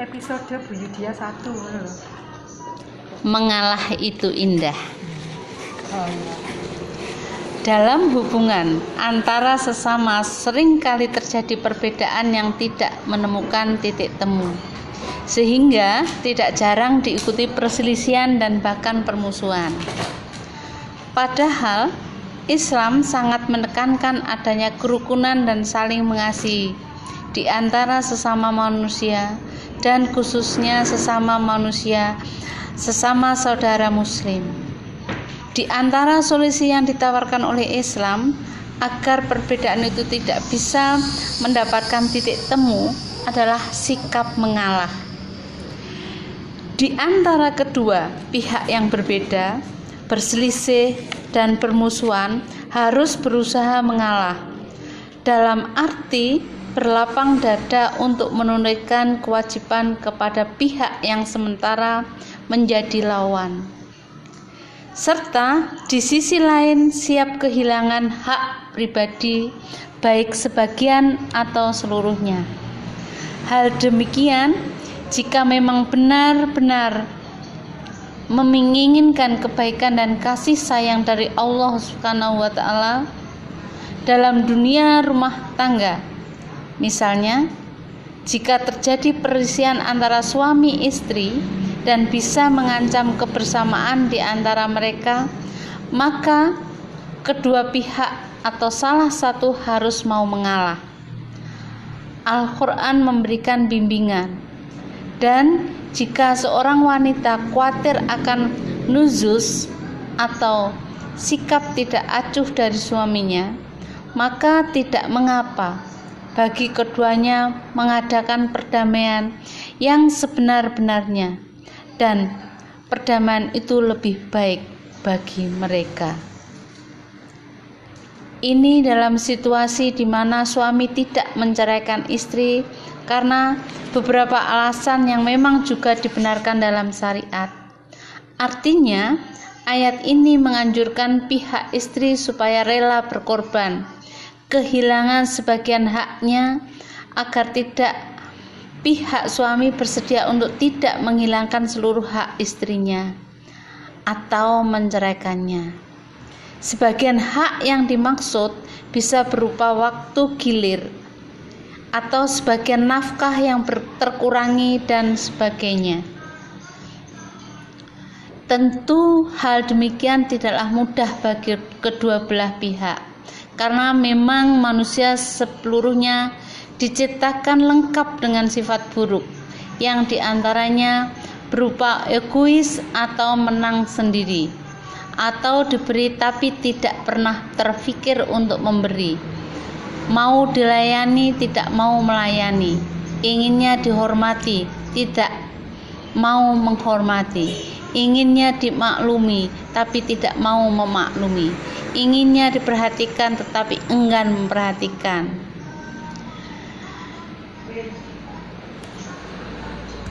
episode Bu Yudia satu. Mengalah itu indah. Oh iya. Dalam hubungan antara sesama sering kali terjadi perbedaan yang tidak menemukan titik temu. Sehingga tidak jarang diikuti perselisihan dan bahkan permusuhan. Padahal Islam sangat menekankan adanya kerukunan dan saling mengasihi di antara sesama manusia dan khususnya sesama manusia sesama saudara muslim. Di antara solusi yang ditawarkan oleh Islam agar perbedaan itu tidak bisa mendapatkan titik temu adalah sikap mengalah. Di antara kedua pihak yang berbeda, berselisih dan permusuhan harus berusaha mengalah. Dalam arti berlapang dada untuk menunaikan kewajiban kepada pihak yang sementara menjadi lawan serta di sisi lain siap kehilangan hak pribadi baik sebagian atau seluruhnya. Hal demikian jika memang benar-benar menginginkan kebaikan dan kasih sayang dari Allah Subhanahu wa taala dalam dunia rumah tangga. Misalnya, jika terjadi perisian antara suami istri, dan bisa mengancam kebersamaan di antara mereka, maka kedua pihak atau salah satu harus mau mengalah. Al-Quran memberikan bimbingan, dan jika seorang wanita khawatir akan nuzus atau sikap tidak acuh dari suaminya, maka tidak mengapa bagi keduanya mengadakan perdamaian yang sebenar-benarnya dan perdamaian itu lebih baik bagi mereka. Ini dalam situasi di mana suami tidak menceraikan istri karena beberapa alasan yang memang juga dibenarkan dalam syariat. Artinya, ayat ini menganjurkan pihak istri supaya rela berkorban, kehilangan sebagian haknya agar tidak pihak suami bersedia untuk tidak menghilangkan seluruh hak istrinya atau menceraikannya. Sebagian hak yang dimaksud bisa berupa waktu gilir atau sebagian nafkah yang terkurangi dan sebagainya. Tentu hal demikian tidaklah mudah bagi kedua belah pihak karena memang manusia seluruhnya diciptakan lengkap dengan sifat buruk yang di antaranya berupa egois atau menang sendiri atau diberi tapi tidak pernah terfikir untuk memberi. Mau dilayani tidak mau melayani. Inginnya dihormati tidak mau menghormati. Inginnya dimaklumi tapi tidak mau memaklumi inginnya diperhatikan tetapi enggan memperhatikan.